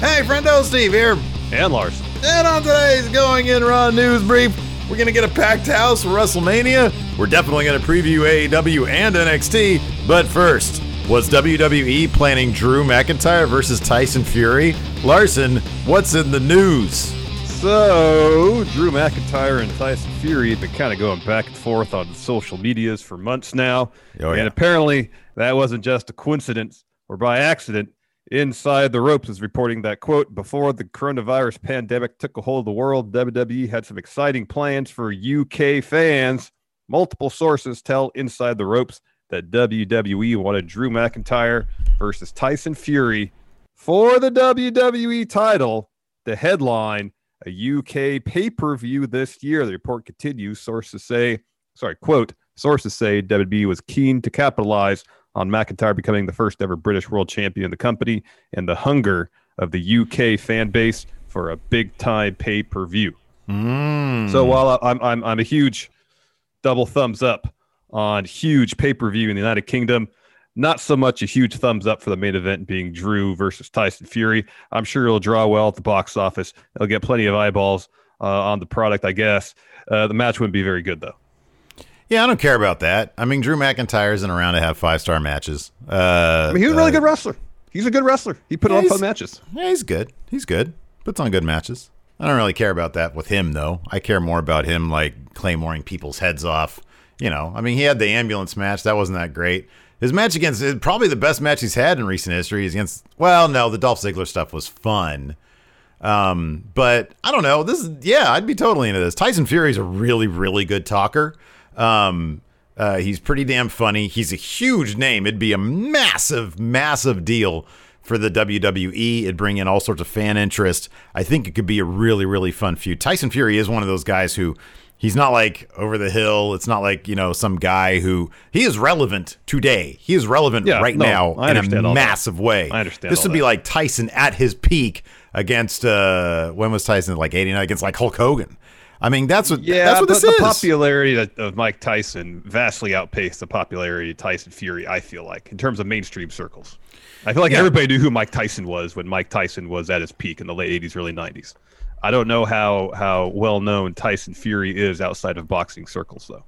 Hey, friendo, Steve here. And Lars. And on today's Going In Raw News Brief, we're going to get a packed house for WrestleMania. We're definitely going to preview AEW and NXT. But first, was WWE planning Drew McIntyre versus Tyson Fury? Larson, what's in the news? So, Drew McIntyre and Tyson Fury have been kind of going back and forth on social medias for months now. Oh, yeah. And apparently, that wasn't just a coincidence or by accident. Inside the Ropes is reporting that, quote, before the coronavirus pandemic took a hold of the world, WWE had some exciting plans for UK fans. Multiple sources tell Inside the Ropes that WWE wanted Drew McIntyre versus Tyson Fury for the WWE title, the headline, a UK pay per view this year. The report continues. Sources say, sorry, quote, sources say WWE was keen to capitalize on McIntyre becoming the first ever British world champion in the company and the hunger of the UK fan base for a big time pay per view. Mm. So while I'm, I'm, I'm a huge double thumbs up on huge pay per view in the United Kingdom, not so much a huge thumbs up for the main event being Drew versus Tyson Fury. I'm sure it'll draw well at the box office. It'll get plenty of eyeballs uh, on the product, I guess. Uh, the match wouldn't be very good though. Yeah, I don't care about that. I mean, Drew McIntyre isn't around to have five star matches. Uh, I mean, he's a really uh, good wrestler. He's a good wrestler. He put Yeah, on fun matches. Yeah, he's good. He's good. Puts on good matches. I don't really care about that with him though. I care more about him like claymoring people's heads off. You know, I mean, he had the ambulance match. That wasn't that great. His match against probably the best match he's had in recent history is against. Well, no, the Dolph Ziggler stuff was fun. Um, but I don't know. This is yeah, I'd be totally into this. Tyson Fury's a really, really good talker. Um, uh, he's pretty damn funny. He's a huge name. It'd be a massive, massive deal for the WWE. It'd bring in all sorts of fan interest. I think it could be a really, really fun feud. Tyson Fury is one of those guys who he's not like over the hill. It's not like, you know, some guy who he is relevant today. He is relevant Yeah, right no, now in a all that. massive way. I understand This would be like Tyson at his peak against uh when was Tyson like 89 against like Hulk Hogan. I mean, that's what Yeah, that's what this the is. popularity of- of Mike Tyson vastly outpaced the popularity of Tyson Fury. I feel like in terms of mainstream circles, I feel like Yeah. everybody knew who Mike Tyson was when Mike Tyson was at his peak in the late '80s, early '90s. I don't know how how well known Tyson Fury is outside of boxing circles, though.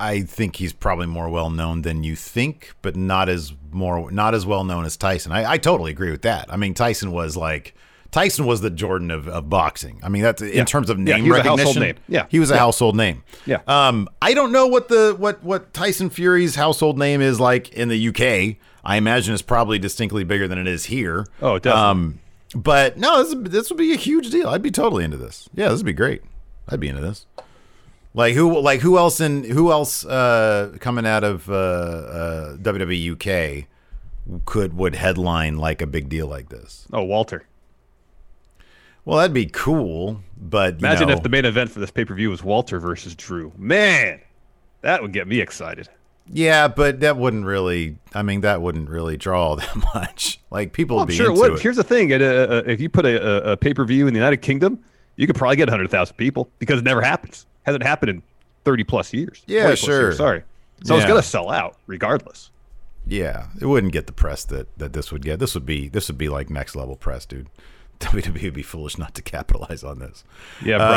I think he's probably more well known than you think, but not as more not as well known as Tyson. I, I totally agree with that. I mean, Tyson was like Tyson was the Jordan of, of boxing. I mean, that's in Yeah. terms of name a recognition. name. Yeah. he was a household name. Yeah. Um, I don't know what the what what Tyson Fury's household name is like in the UK. I imagine it's probably distinctly bigger than it is here. Oh, definitely. Um, but no, this this would be a huge deal. I'd be totally into this. Yeah, this would be great. I'd be into this. Like who? Like who else? In who else uh, coming out of uh, uh, WWE UK could would headline like a big deal like this? Oh, Walter. Well, that'd be cool, but you Imagine know, if the main event for this pay per view was Walter versus Drew. Man, that would get me excited. yeah, but that wouldn't really. I mean, that wouldn't really draw that much. Like people Well, would be sure would. it. Here's the thing: it, uh, uh, if you put a, a, a pay per view in the United Kingdom, you could probably get 100,000 people because it never happens. Hasn't happened in 30 plus years. Yeah, sure. years, sorry. So it's gonna sell out regardless. Yeah, it wouldn't get the press that that this would get. This would be this would be like next level press, dude. WWE would be foolish not to capitalize on this. Yeah, probably.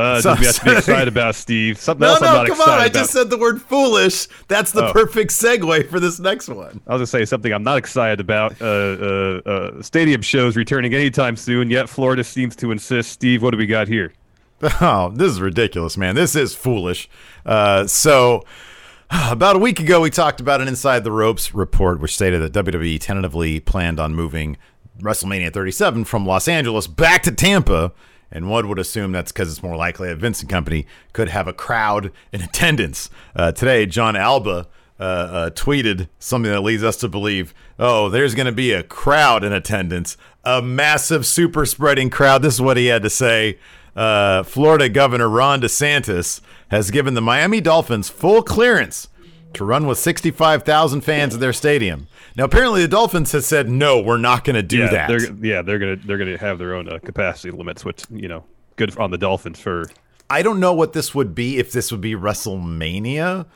Uh, Uh, so- something you have to be excited about, Steve. Something No, else I'm no, not come excited on! I about. just said the word foolish. That's the Oh. perfect segue for this next one. I was gonna say something I'm not excited about. Uh, uh, uh, stadium shows returning anytime soon. Yet Florida seems to insist. Steve, what do we got here? Oh, this is ridiculous, man. This is foolish. Uh, so, about a week ago, we talked about an Inside the Ropes report, which stated that WWE tentatively planned on moving WrestleMania 37 from Los Angeles back to Tampa. And one would assume that's because it's more likely that Vincent Company could have a crowd in attendance. Uh, today, Jon Alba uh, uh, tweeted something that leads us to believe, oh, there's going to be a crowd in attendance, a massive super spreading crowd. This is what he had to say. Uh, Florida Governor Ron DeSantis has given the Miami Dolphins full clearance to run with 65,000 fans at their stadium. Now, apparently, the Dolphins has said, no, we're not going to do yeah, that. They're, yeah, they're gonna they're gonna have their own uh, capacity limits, which you know, good on the Dolphins for. I don't know what this would be if this would be WrestleMania.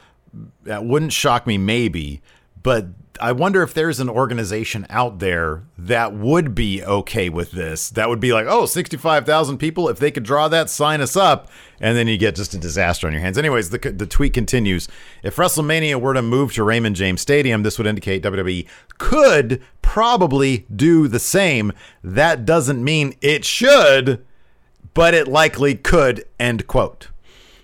That wouldn't shock me, maybe. But I wonder if there's an organization out there that would be okay with this. That would be like, oh, 65,000 people. If they could draw that, sign us up. And then you get just a disaster on your hands. Anyways, the, the tweet continues. If WrestleMania were to move to Raymond James Stadium, this would indicate WWE could probably do the same. That doesn't mean it should, but it likely could. End quote.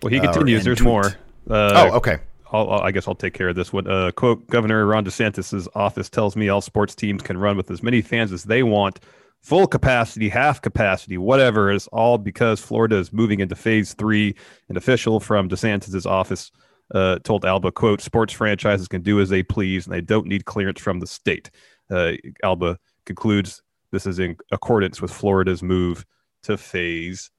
Well, he continues. Uh, There's tweet. more. Uh, oh, okay. I'll, I'll- guess I'll take care of this one. Uh, quote: Governor Ron DeSantis' office tells me all sports teams can run with as many fans as they want, full capacity, half capacity, whatever. It's all because Florida is moving into phase three. An official from DeSantis' office uh, told Alba, "quote Sports franchises can do as they please, and they don't need clearance from the state." Uh, Alba concludes this is in accordance with Florida's move to phase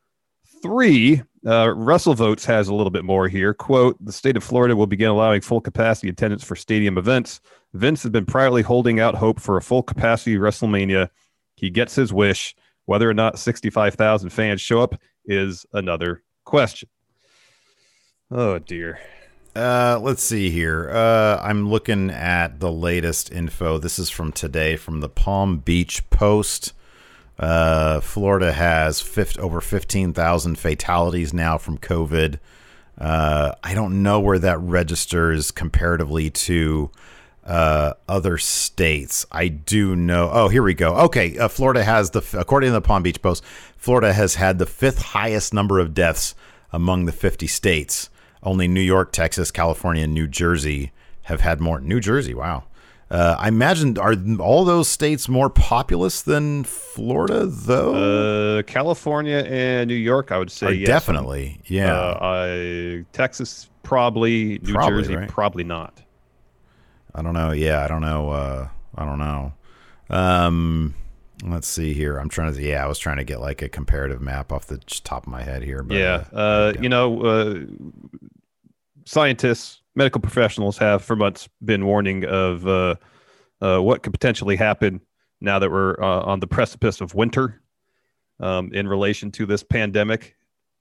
three. Uh, votes has a little bit more here. Quote: The state of Florida will begin allowing full capacity attendance for stadium events. Vince has been privately holding out hope for a full capacity WrestleMania. He gets his wish. Whether or not 65,000 fans show up is another question. Oh dear. Uh, let's see here. Uh, I'm looking at the latest info. This is from today from the Palm Beach Post. Uh, Florida has fif- over 15,000 fatalities now from COVID. Uh, I don't know where that registers comparatively to uh, other states. I do know. Oh, here we go. Okay, uh, Florida has the, according to the Palm Beach Post, Florida has had the fifth highest number of deaths among the 50 states. Only New York, Texas, California, and New Jersey have had more. New Jersey, wow. Uh, I imagine are all those states more populous than Florida, though? Uh, California and New York, I would say yes. definitely, yeah. Uh, I, Texas probably. New Probably, Jersey right? probably not. I don't know. Yeah, I don't know. Uh, I don't know. Um, let's see here. I'm trying to. Yeah, I was trying to get like a comparative map off the top of my head here. But, yeah, uh, uh, you know, uh, scientists, medical professionals have for months been warning of uh, uh, what could potentially happen now that we're uh, on the precipice of winter um, in relation to this pandemic,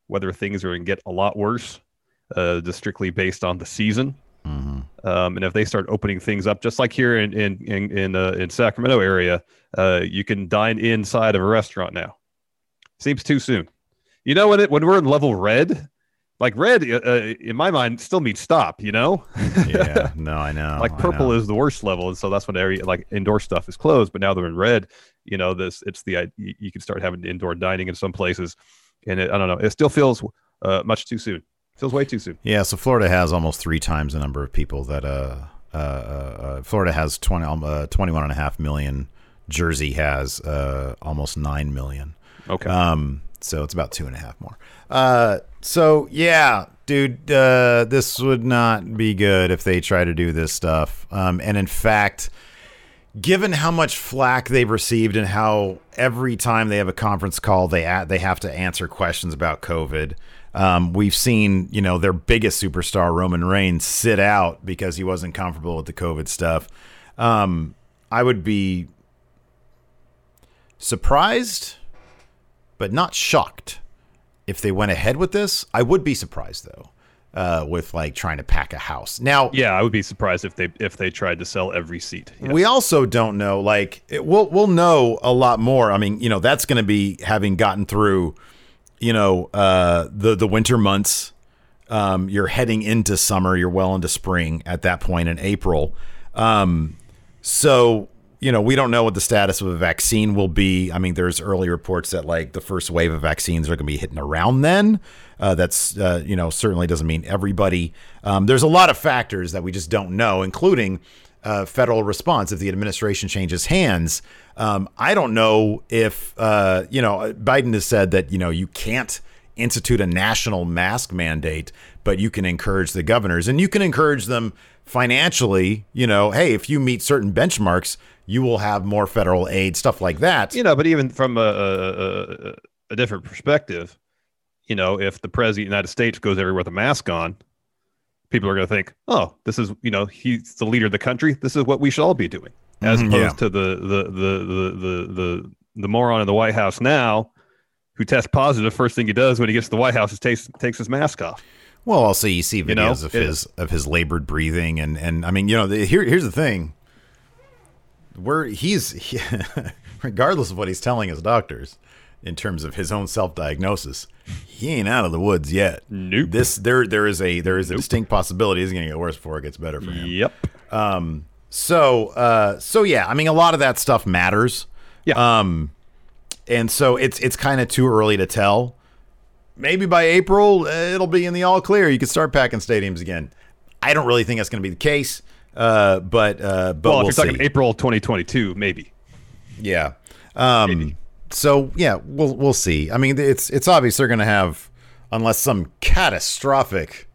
whether things are going to get a lot worse, uh, just strictly based on the season. Mhm. Um, and if they start opening things up, just like here in in in in, uh, in Sacramento area, uh, you can dine inside of a restaurant now. Seems too soon. You know when it when we're in level red, like red uh, uh, in my mind still means stop. You know, yeah. No, I know. like purple know. is the worst level, and so that's when area like indoor stuff is closed. But now they're in red. You know, this it's the you, you can start having indoor dining in some places, and it, I don't know. It still feels uh, much too soon. Feels way too soon. Yeah, so Florida has almost three times the number of people that uh, uh, uh, uh Florida has 20, um, uh, 21 and a half million. Jersey has uh, almost 9 million. Okay. Um, so it's about two and a half more. Uh, so yeah, dude, uh, this would not be good if they try to do this stuff. Um, and in fact, given how much flack they've received and how every time they have a conference call, they they have to answer questions about COVID. Um, we've seen, you know, their biggest superstar Roman Reigns sit out because he wasn't comfortable with the COVID stuff. Um, I would be surprised, but not shocked if they went ahead with this. I would be surprised though, uh, with like trying to pack a house. Now, Yeah, I would be surprised if they if they tried to sell every seat. We also don't know. Like, it, we'll we'll know a lot more. I mean, you know, that's going to be having gotten through, you know, uh, the the winter months. Um, you're heading into summer. You're well into spring at that point in April. Um, so you know, we don't know what the status of a vaccine will be. I mean, there's early reports that like the first wave of vaccines are going to be hitting around then. Uh, that's uh, you know certainly doesn't mean everybody. Um, there's a lot of factors that we just don't know, including uh, federal response if the administration changes hands. Um, I don't know if uh, you know Biden has said that you know you can't institute a national mask mandate, but you can encourage the governors and you can encourage them financially. You know, hey, if you meet certain benchmarks, you will have more federal aid, stuff like that. you know, but even from a, a, a, different perspective, you know, if the president of the United States goes everywhere with a mask on, people are going to think, oh, this is, you know, he's the leader of the country. This is what we should all be doing, as Mhm, opposed yeah. to the the, the the the the the moron in the White House now, who tests positive. First thing he does when he gets to the White House is takes takes his mask off. Well, also you see videos You know, of his of his labored breathing, and and I mean, you know, the, here here's the thing. Where he's he, regardless of what he's telling his doctors in terms of his own self diagnosis, he ain't out of the woods yet. Nope. This there there is a there is a distinct possibility it's going to get worse before it gets better for him. Yep. Um. So uh so yeah, I mean a lot of that stuff matters. Yeah. Um and so it's it's kind of too early to tell. Maybe by April it'll be in the all clear. You can start packing stadiums again. I don't really think that's going to be the case. Uh but uh but well, we'll if you're talking. April 2022, maybe. Yeah. Um so yeah, we'll we'll see. I mean it's it's obvious they're going to have unless some catastrophic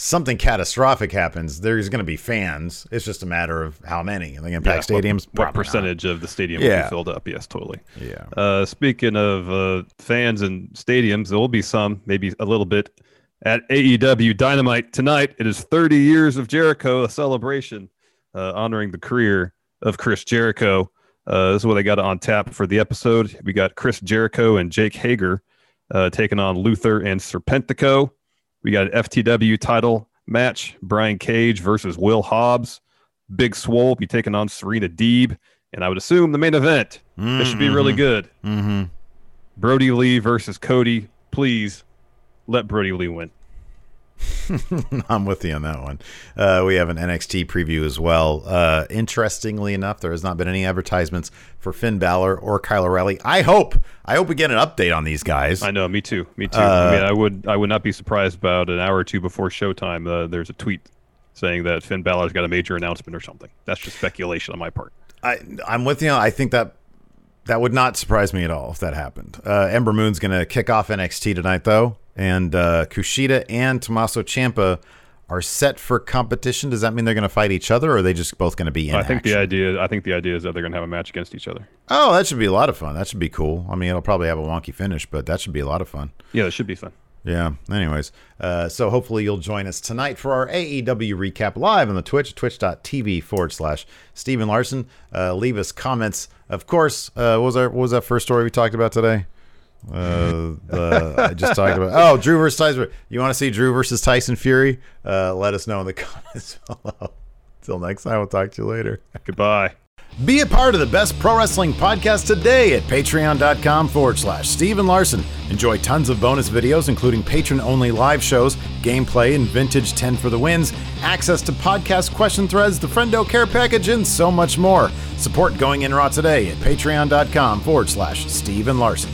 something catastrophic happens, there's going to be fans. It's just a matter of how many. Are they going to pack Yeah, what- stadiums? What, not. percentage of the stadium will be filled up? Yes, totally. Yeah. Uh, speaking of uh, fans and stadiums, there will be some, maybe a little bit, at AEW Dynamite tonight. It is 30 years of Jericho, a celebration uh, honoring the career of Chris Jericho. Uh, this is what they got on tap for the episode. We got Chris Jericho and Jake Hager uh, taking on Luther and Serpentico. We got an FTW title match: Brian Cage versus Will Hobbs. Big Swole be taking on Serena Deeb, and I would assume the main event. This should be really good. Mm-hmm. Brodie Lee versus Cody. Please let Brodie Lee win. I'm with you on that one. Uh, we have an NXT preview as well. Uh, interestingly enough, there has not been any advertisements for Finn Balor or Kyle O'Reilly. I hope, I hope we get an update on these guys. I know, me too, me too. Uh, I mean, I would, I would not be surprised about an hour or two before showtime. Uh, there's a tweet saying that Finn Balor's got a major announcement or something. That's just speculation on my part. I, I'm with you. I think that that would not surprise me at all if that happened. Uh, Ember Moon's going to kick off NXT tonight, though, and uh, Kushida and Tommaso Ciampa are set for competition. Does that mean they're going to fight each other, or are they just both going to be in I think action? the idea, I think the idea is that they're going to have a match against each other. Oh, that should be a lot of fun. That should be cool. I mean, it'll probably have a wonky finish, but that should be a lot of fun. Yeah, it should be fun. Yeah. Anyways, uh, so hopefully you'll join us tonight for our AEW recap live on the Twitch, twitch.tv forward slash Stephen Larson. Uh, leave us comments. Of course, uh, what was our what was that first story we talked about today? Uh, the, I just talked about. Oh, Drew versus Tyson. You want to see Drew versus Tyson Fury? Uh, let us know in the comments below. Till next time, we'll talk to you later. Goodbye. Be a part of the best pro wrestling podcast today at patreon.com forward slash Steven Larson. Enjoy tons of bonus videos, including patron only live shows, gameplay, and vintage 10 for the wins, access to podcast question threads, the Friendo Care Package, and so much more. Support Going In Raw today at patreon.com forward slash Steven Larson.